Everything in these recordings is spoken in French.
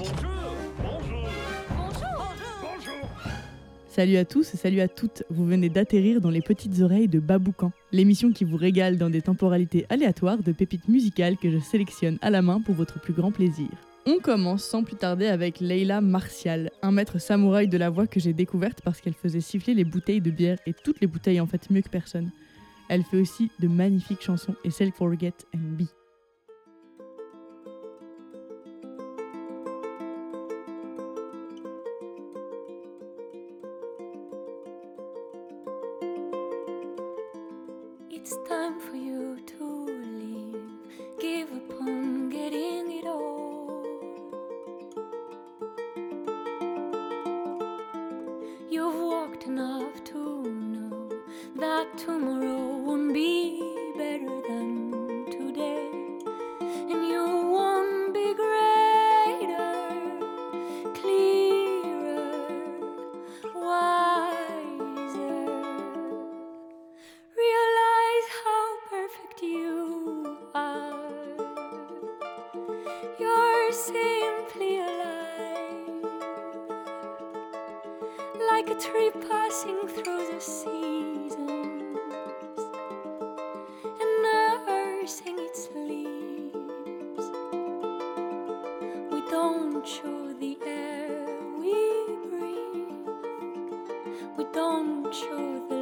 Bonjour, bonjour. Bonjour. Bonjour. Salut à tous, et salut à toutes. Vous venez d'atterrir dans les petites oreilles de Baboucan, l'émission qui vous régale dans des temporalités aléatoires de pépites musicales que je sélectionne à la main pour votre plus grand plaisir. On commence sans plus tarder avec Leila Martial, un maître samouraï de la voix que j'ai découverte parce qu'elle faisait siffler les bouteilles de bière et toutes les bouteilles en fait mieux que personne. Elle fait aussi de magnifiques chansons et celle Forget and Be. we don't show the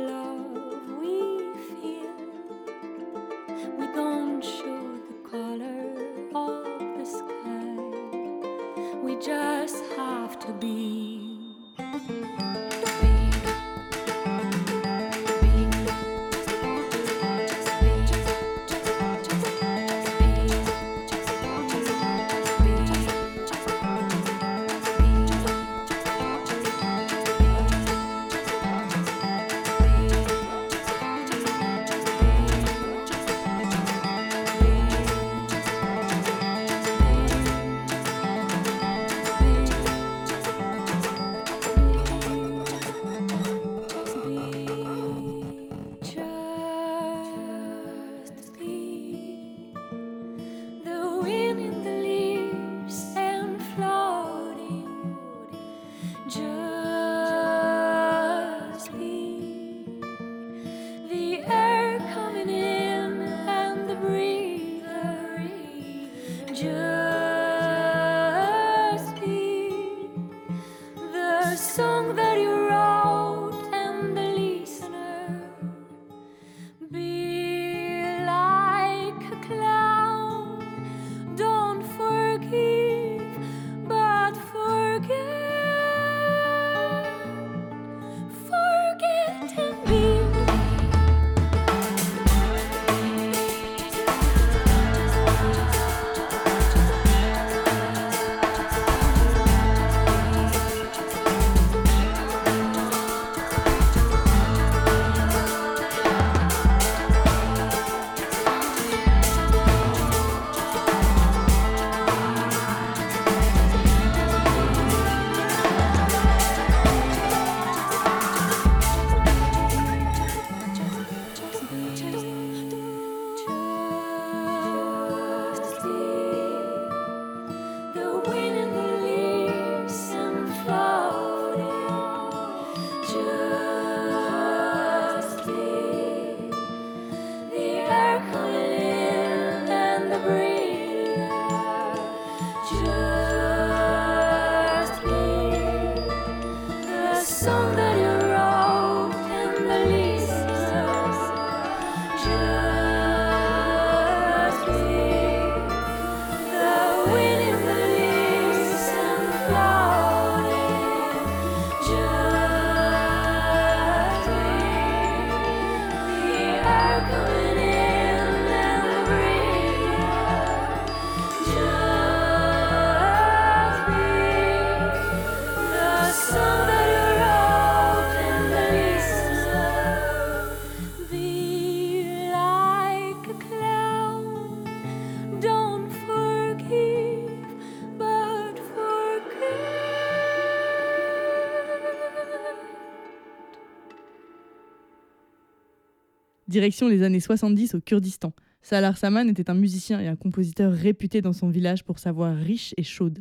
Direction les années 70 au Kurdistan. Salar Saman était un musicien et un compositeur réputé dans son village pour sa voix riche et chaude.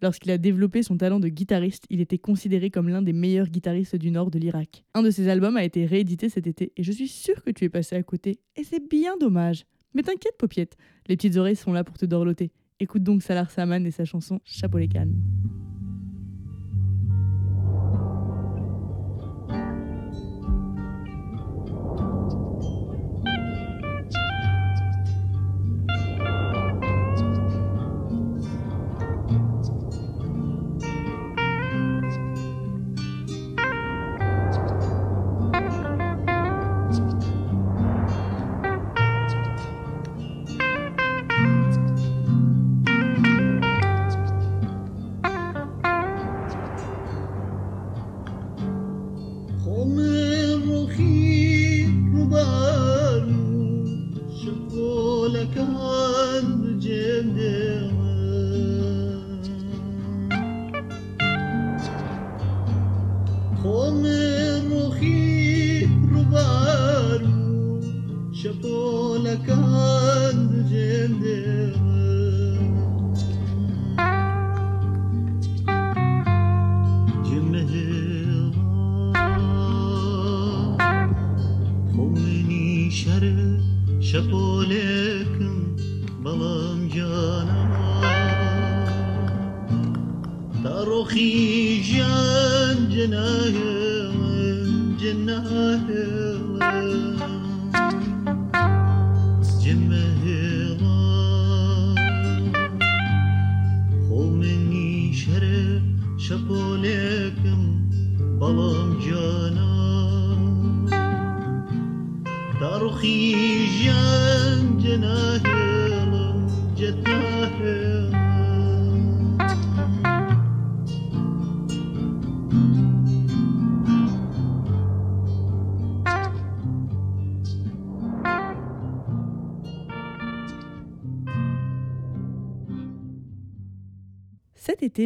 Lorsqu'il a développé son talent de guitariste, il était considéré comme l'un des meilleurs guitaristes du nord de l'Irak. Un de ses albums a été réédité cet été et je suis sûre que tu es passé à côté, et c'est bien dommage. Mais t'inquiète, Popiette, les petites oreilles sont là pour te dorloter. Écoute donc Salar Saman et sa chanson Chapeau les cannes. şere şep oleküm balam canama Tarohi can cenahı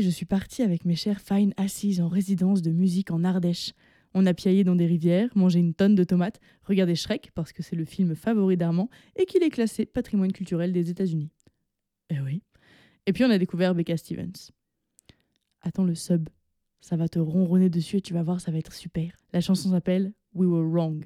je suis partie avec mes chères fines assises en résidence de musique en Ardèche. On a piaillé dans des rivières, mangé une tonne de tomates, regardé Shrek parce que c'est le film favori d'Armand et qu'il est classé patrimoine culturel des États-Unis. Eh oui. Et puis on a découvert Becca Stevens. Attends le sub. Ça va te ronronner dessus et tu vas voir, ça va être super. La chanson s'appelle We Were Wrong.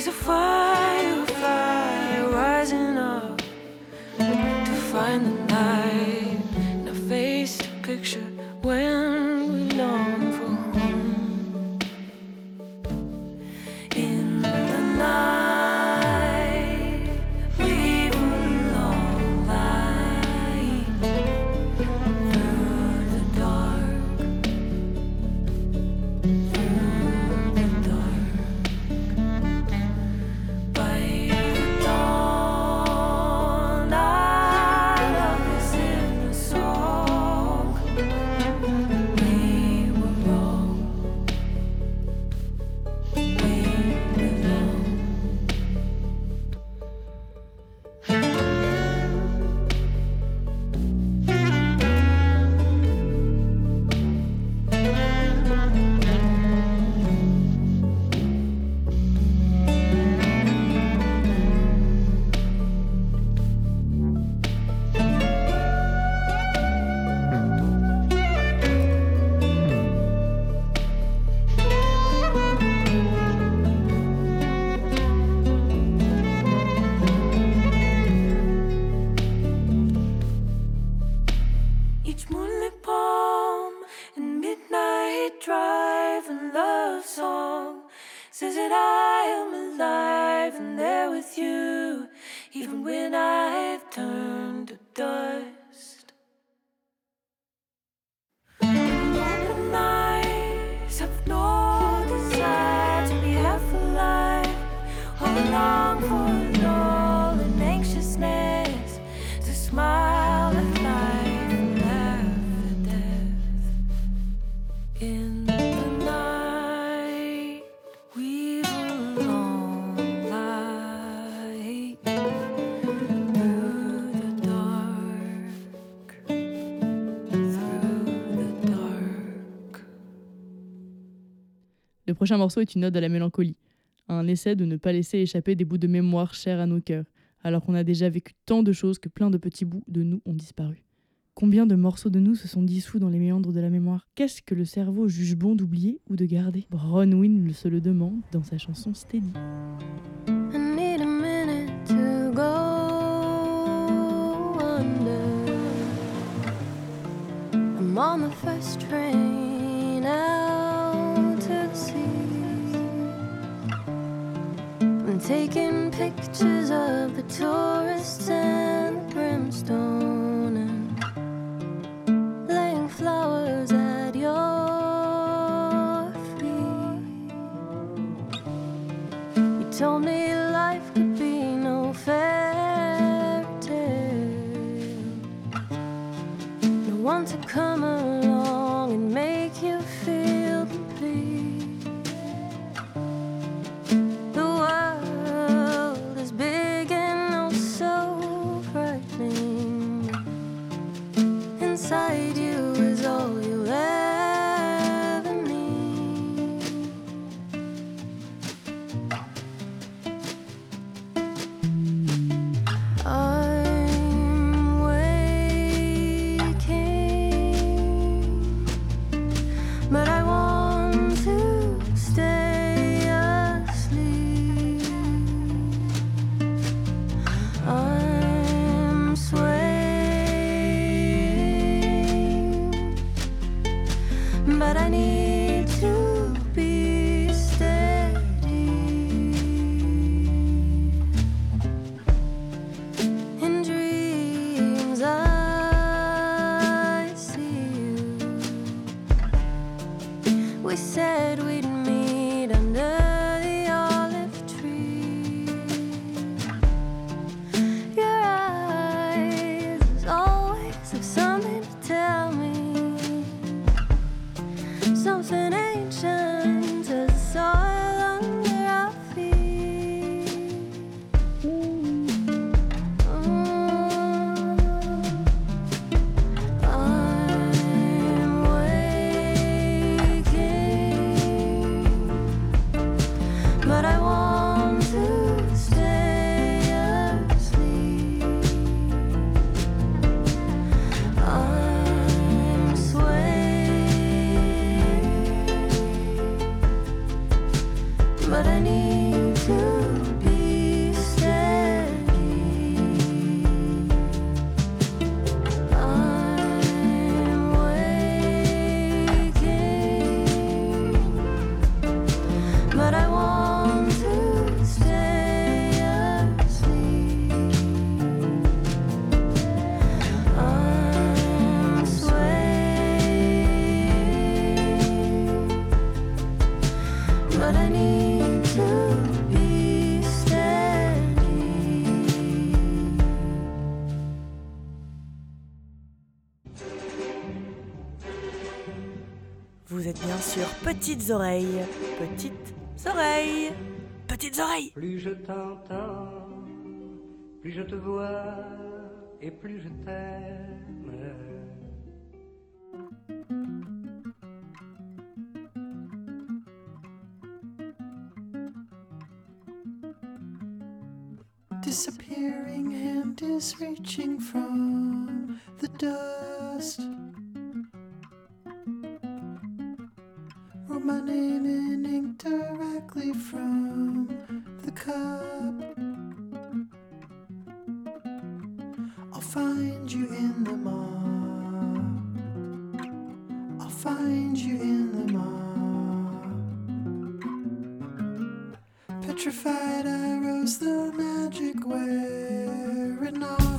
He's a. even when I've turned prochain morceau est une ode à la mélancolie, un essai de ne pas laisser échapper des bouts de mémoire chers à nos cœurs, alors qu'on a déjà vécu tant de choses que plein de petits bouts de nous ont disparu. Combien de morceaux de nous se sont dissous dans les méandres de la mémoire? Qu'est-ce que le cerveau juge bon d'oublier ou de garder? Bronwyn se le demande dans sa chanson Steady. Taking pictures of the tourists and the brimstone and laying flowers at your feet. You told me life could be no fairy tale. No one to come along petites oreilles, petites oreilles, petites oreilles. Plus je t'entends, plus je te vois et plus je t'aime. Disappearing hand is reaching from the dust. directly from the cup. I'll find you in the mob. I'll find you in the mob. Petrified, I rose the magic wearing all.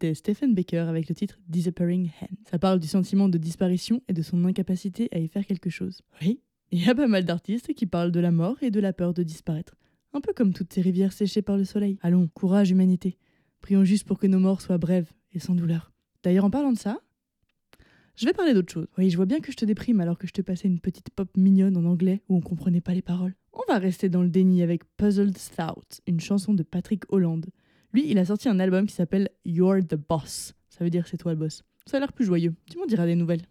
C'était Stephen Baker avec le titre Disappearing Hand. Ça parle du sentiment de disparition et de son incapacité à y faire quelque chose. Oui, il y a pas mal d'artistes qui parlent de la mort et de la peur de disparaître. Un peu comme toutes ces rivières séchées par le soleil. Allons, courage humanité. Prions juste pour que nos morts soient brèves et sans douleur. D'ailleurs, en parlant de ça, je vais parler d'autre chose. Oui, je vois bien que je te déprime alors que je te passais une petite pop mignonne en anglais où on comprenait pas les paroles. On va rester dans le déni avec Puzzled Thought, une chanson de Patrick Holland. Lui, il a sorti un album qui s'appelle You're the Boss. Ça veut dire c'est toi le boss. Ça a l'air plus joyeux. Tu m'en diras des nouvelles.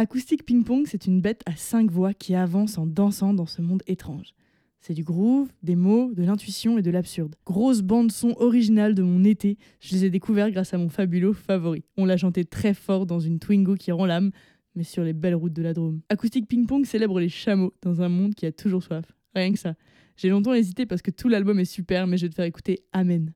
Acoustic Ping Pong, c'est une bête à cinq voix qui avance en dansant dans ce monde étrange. C'est du groove, des mots, de l'intuition et de l'absurde. Grosse bande son originale de mon été, je les ai découverts grâce à mon fabuleux favori. On l'a chanté très fort dans une Twingo qui rend l'âme, mais sur les belles routes de la Drôme. Acoustic Ping Pong célèbre les chameaux dans un monde qui a toujours soif. Rien que ça. J'ai longtemps hésité parce que tout l'album est super, mais je vais te faire écouter Amen.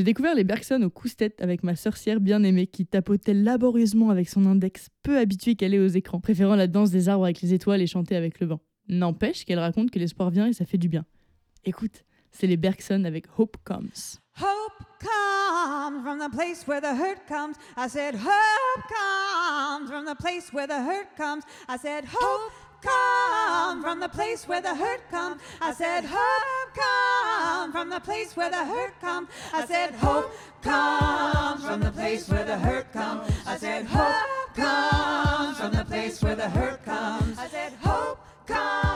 J'ai découvert les Bergson au cousse-tête avec ma sorcière bien-aimée qui tapotait laborieusement avec son index, peu habituée qu'elle est aux écrans, préférant la danse des arbres avec les étoiles et chanter avec le vent. N'empêche qu'elle raconte que l'espoir vient et ça fait du bien. Écoute, c'est les Bergson avec Hope Comes. Hope comes from the place where the hurt comes. I said, Hope comes from the place where the hurt comes. I said, Hope come from the place where the hurt comes. I said, Hope come from the place where the hurt comes. I said, Hope comes from the place where the hurt comes. I said, Hope comes from the place where the hurt comes. I said, Hope comes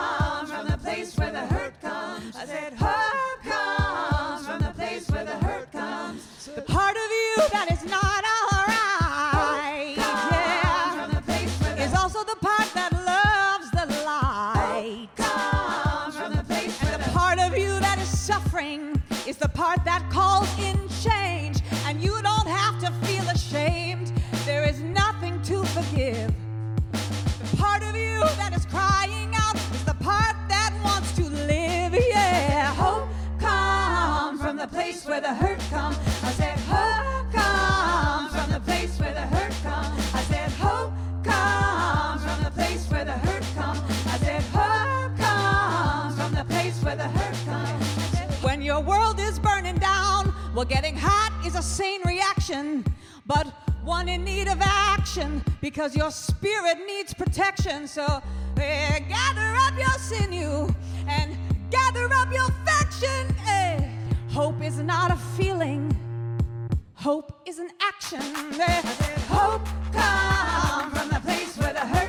the part that calls in change. And you don't have to feel ashamed. There is nothing to forgive. The part of you that is crying out is the part that wants to live. Yeah, hope comes from the place where the hurt comes. Well, getting hot is a sane reaction, but one in need of action because your spirit needs protection. So eh, gather up your sinew and gather up your faction. Eh. Hope is not a feeling, hope is an action. Eh. Hope comes from the place where the hurt.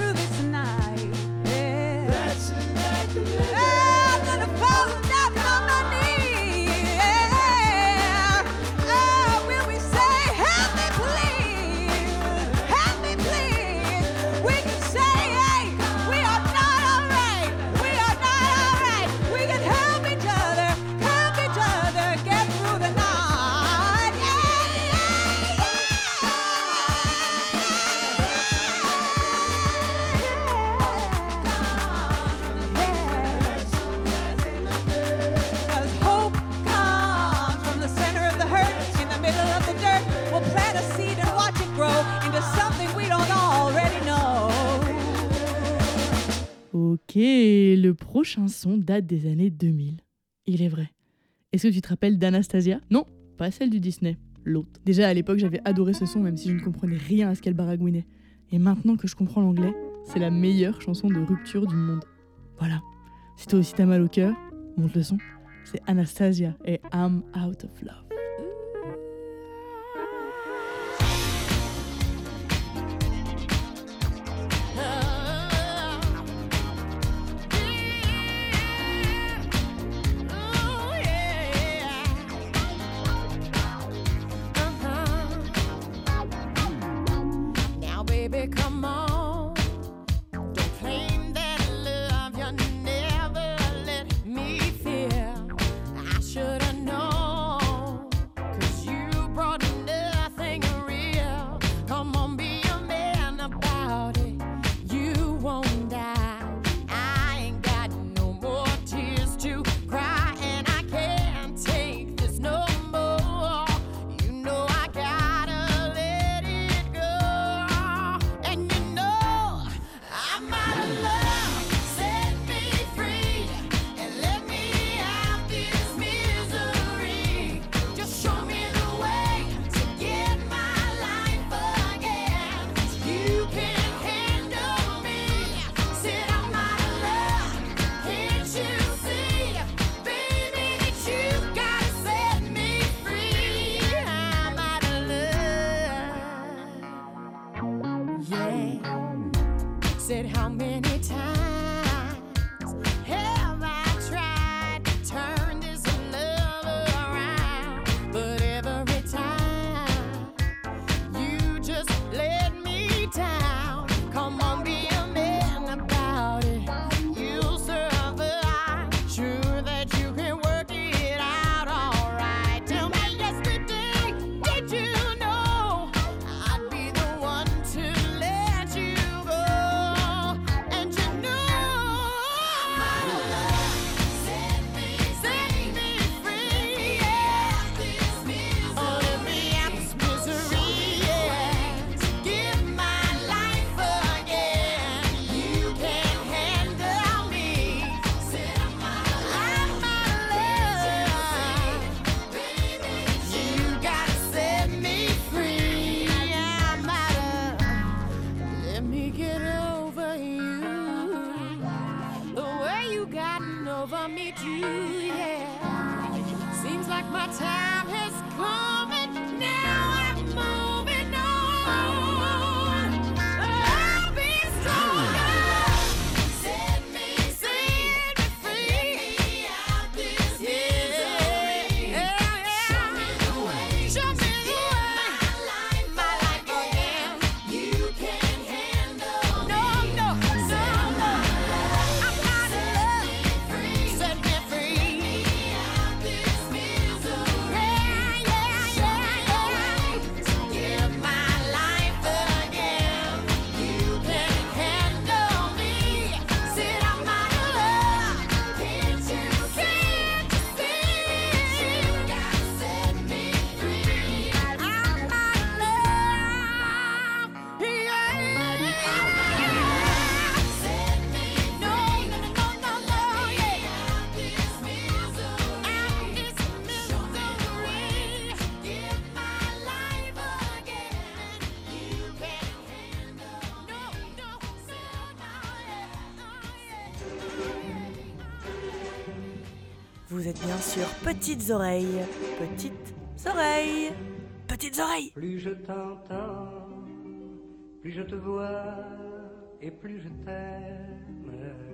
through the marqué et le prochain son date des années 2000. Il est vrai. Est-ce que tu te rappelles d'Anastasia? Non, pas celle du Disney, l'autre. Déjà à l'époque, j'avais adoré ce son même si je ne comprenais rien à ce qu'elle baragouinait. Et maintenant que je comprends l'anglais, c'est la meilleure chanson de rupture du monde. Voilà. Si toi aussi t'as mal au cœur, monte le son. C'est Anastasia et I'm Out of Love. Petites Oreilles. Petites Oreilles. Petites Oreilles. Plus je t'entends, plus je te vois et plus je t'aime.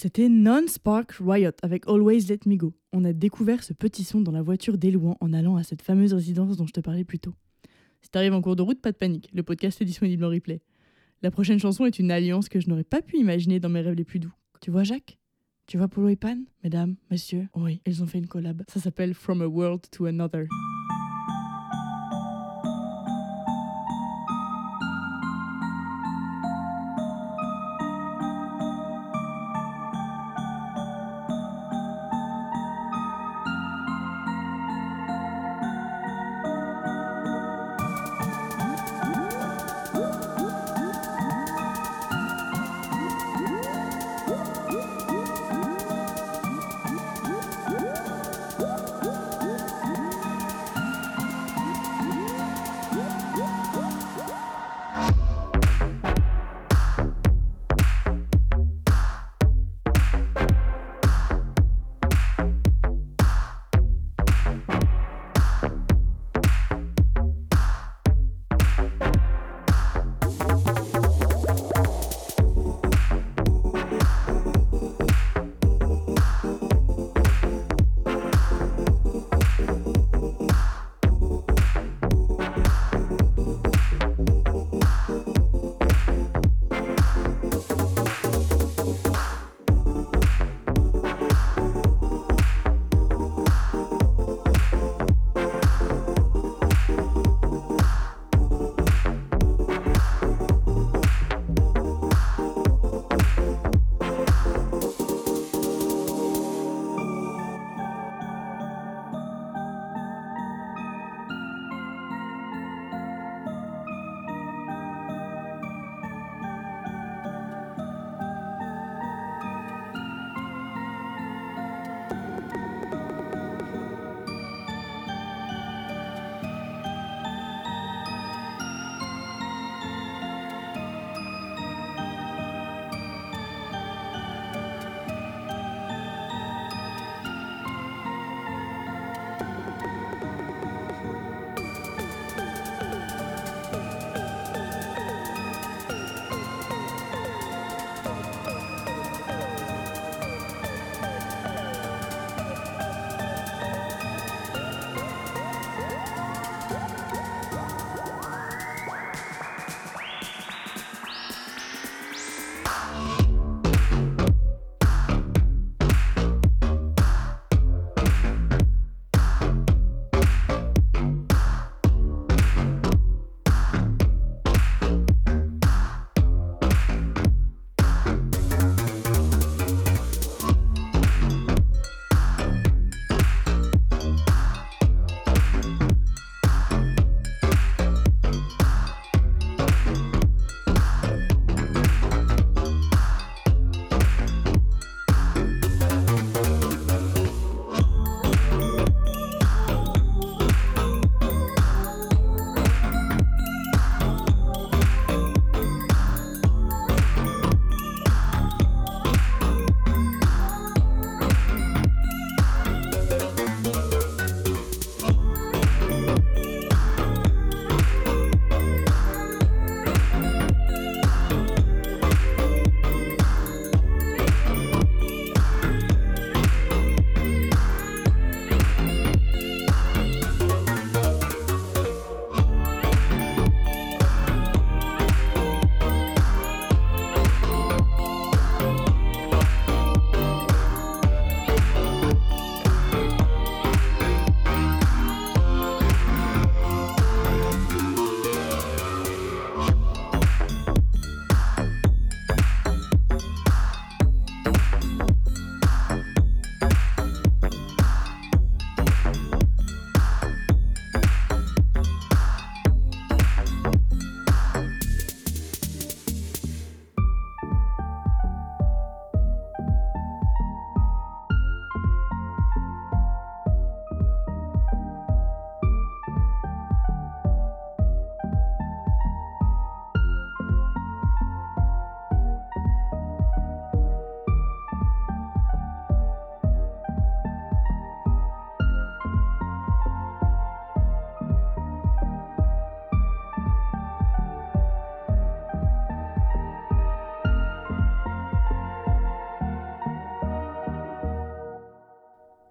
c'était Non-Spark Riot avec Always Let Me Go. On a découvert ce petit son dans la voiture des Louans en allant à cette fameuse résidence dont je te parlais plus tôt. Si t'arrives en cours de route, pas de panique, le podcast est disponible en replay. La prochaine chanson est une alliance que je n'aurais pas pu imaginer dans mes rêves les plus doux. Tu vois Jacques? Tu vois Polo et Pan? Mesdames, messieurs, oui, ils ont fait une collab. Ça s'appelle From a World to Another.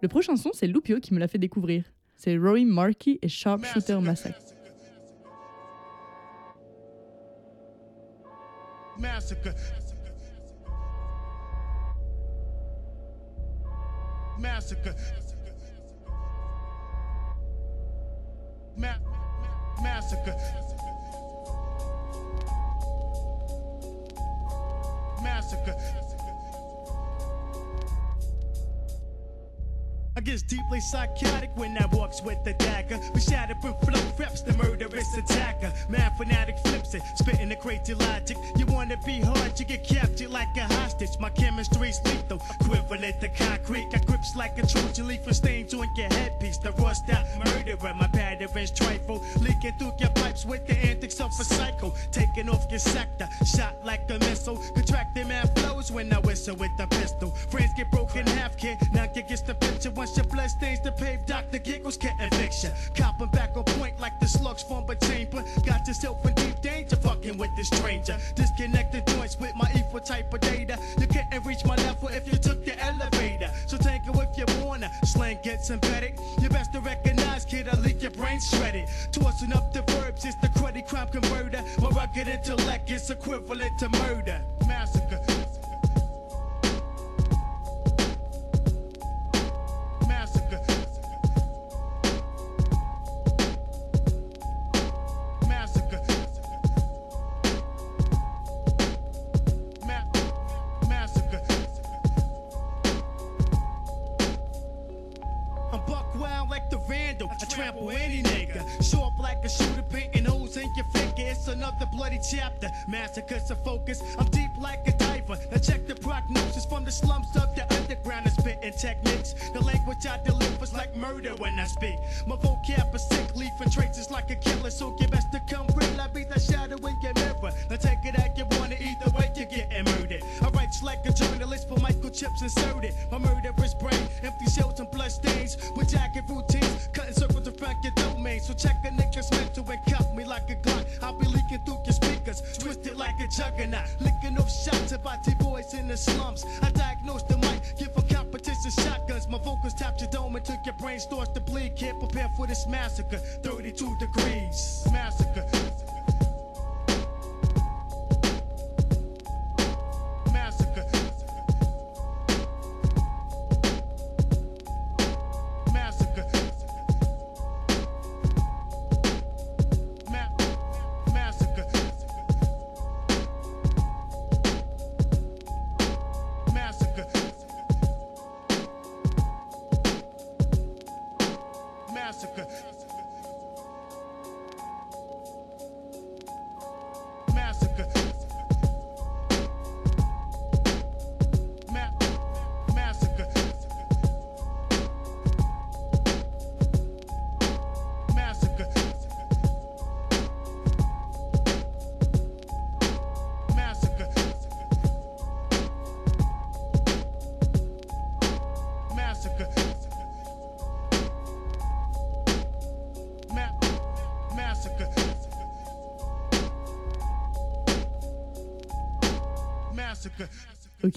Le prochain son, c'est Lupio qui me l'a fait découvrir. C'est Rory Markey et Sharpshooter Massacre. Psychotic when I walks with the dagger. We shatter from flow reps the murderous attacker. Man fanatic flips it, spitting the crazy logic. You wanna be hard, you get captured like a hostage. My chemistry's lethal, equivalent to concrete. Got grips like a Trojan leaf for stains on your headpiece. The rust out murderer, my pattern's trifle. Leaking through your pipes with the antics of a psycho. Taking off your sector, shot like a missile. Contracting man flows when I whistle with the pistol. Friends get broken half, kid. Now you get the picture. Once your blood stains the pave, Dr. Giggles get eviction. Copping back on point like the slugs from a chamber. Got yourself in deep danger fucking with this stranger. Disconnected joints with my equal type of data. You couldn't reach my level if you took the elevator. So it if you wanna. Slang gets embedded. You best to recognize, kid, I leak your brain shredded. Tossing up the verbs, it's the cruddy crime converter. My rugged intellect is equivalent to murder. Massacre. Another bloody chapter. Massacre's a focus. I'm deep like a diver. Now check the prognosis from the slums of the underground and spitting techniques. The language I deliver's like murder when I speak. My vocab is sick, leaving traces like a killer. So get best to come real. I be that shadow in your mirror. Now take it out, you want it either way, you're getting murdered. I write like a journalist for microchips inserted. My murderous brain, empty shells and blood stains. With jagged routines, cutting circles to around your domain. So check a nigga's mental and juggernaut. Licking off shots about T-boys in the slums. I diagnose the mic, give a competition shotguns. My vocals tapped your dome and took your brain starts to bleed. Can't prepare for this massacre. 32 degrees. Massacre.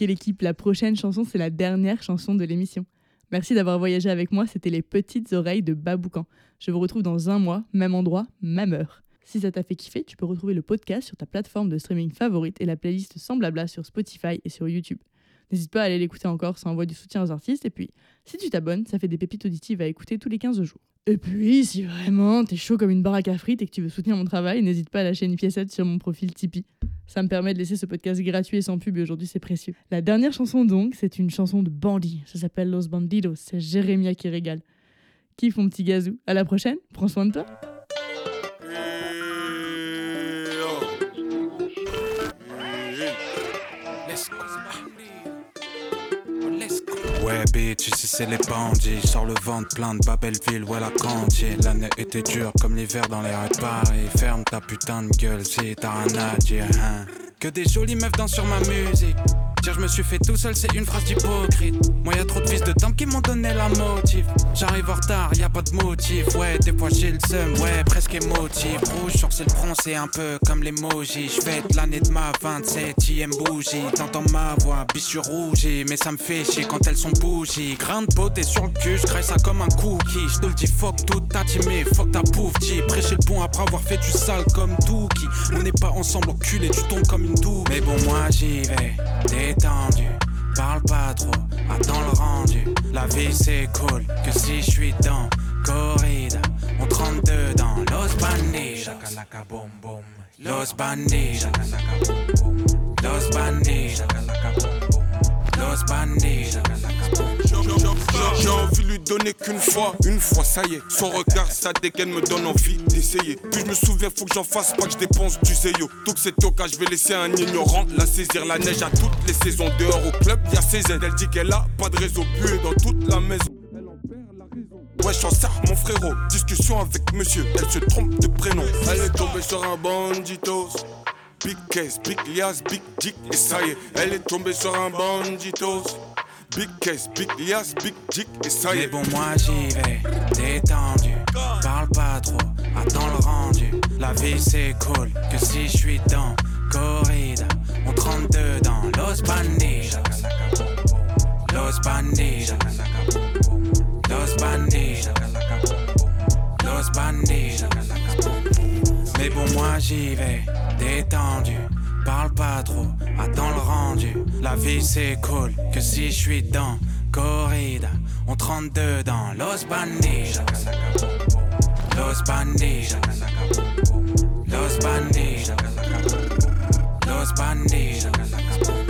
L'équipe, la prochaine chanson c'est la dernière chanson de l'émission. Merci d'avoir voyagé avec moi, c'était les petites oreilles de Baboucan. Je vous retrouve dans un mois, même endroit, même heure. Si ça t'a fait kiffer, tu peux retrouver le podcast sur ta plateforme de streaming favorite et la playlist sans blabla sur Spotify et sur YouTube. N'hésite pas à aller l'écouter encore, ça envoie du soutien aux artistes. Et puis, si tu t'abonnes, ça fait des pépites auditives à écouter tous les 15 jours. Et puis, si vraiment t'es chaud comme une baraque à frites et que tu veux soutenir mon travail, n'hésite pas à lâcher une piécette sur mon profil Tipeee. Ça me permet de laisser ce podcast gratuit et sans pub et aujourd'hui c'est précieux. La dernière chanson donc, c'est une chanson de Bandit. Ça s'appelle Los Bandidos. C'est Jérémia qui régale. Kiffe mon petit gazou. À la prochaine, prends soin de toi. Bitch, ici c'est les bandits. Sors le ventre plein de Babelville, ouais, la cantine. L'année était dure comme l'hiver dans les rues de Paris. Ferme ta putain de gueule si t'as rien hein. Que des jolies meufs dansent sur ma musique. Dire je me suis fait tout seul, c'est une phrase d'hypocrite. Moi, y trop de fils de temps qui m'ont donné la motive. J'arrive en retard, y a pas de motif. Ouais, des fois j'ai le seum, ouais, presque émotif. Rouge sur le front, c'est un peu comme l'emoji. J'fête l'année de ma 27ème bougie. T'entends ma voix, biche rougie. Mais ça me fait chier quand elles sont bougies. Grain de beauté sur le cul, j'craille ça comme un cookie. J'te le dis, fuck toute ta teamée, fuck ta pauvre. Prêcher le bon après avoir fait du sale comme Dookie. On n'est pas ensemble enculé, tu tombes comme une double. Mais bon, moi j'y vais, détendu. Parle pas trop, attends le rendu. La vie c'est cool, que si je suis dans corrida. On 32 dans Los Bandidos. Los Bandidos. Los Bandidos. Los Bandidos. J'ai donner qu'une fois, une fois, ça y est. Son regard, sa dégaine me donne envie d'essayer. Puis je me souviens, faut que j'en fasse pas que je dépense du zéyo. Donc c'est au cas, je vais laisser un ignorant la saisir. La neige à toutes les saisons dehors au club, y'a ses aides. Elle dit qu'elle a pas de réseau, buée dans toute la maison. Ouais, j'en sers mon frérot. Discussion avec monsieur, elle se trompe de prénom. Elle est tombée sur un banditos. Big case, big lias, big dick, et ça y est, elle est tombée sur un banditos. Big case, big lias, big dick, et ça y Mais bon, moi j'y vais, détendu. Parle pas trop, attends le rendu. La vie c'est cool, que si je suis dans corrida. On 32 dans Los Bandidos. Los Bandidos. Los Bandidos. Los Bandidos. Mais bon, moi j'y vais, détendu. Parle pas trop, attends le rendu. La vie c'est cool, que si je suis dans corrida. On 32 dans Los Bandidos. Los Bandidos. Los Bandidos. Los Bandidos.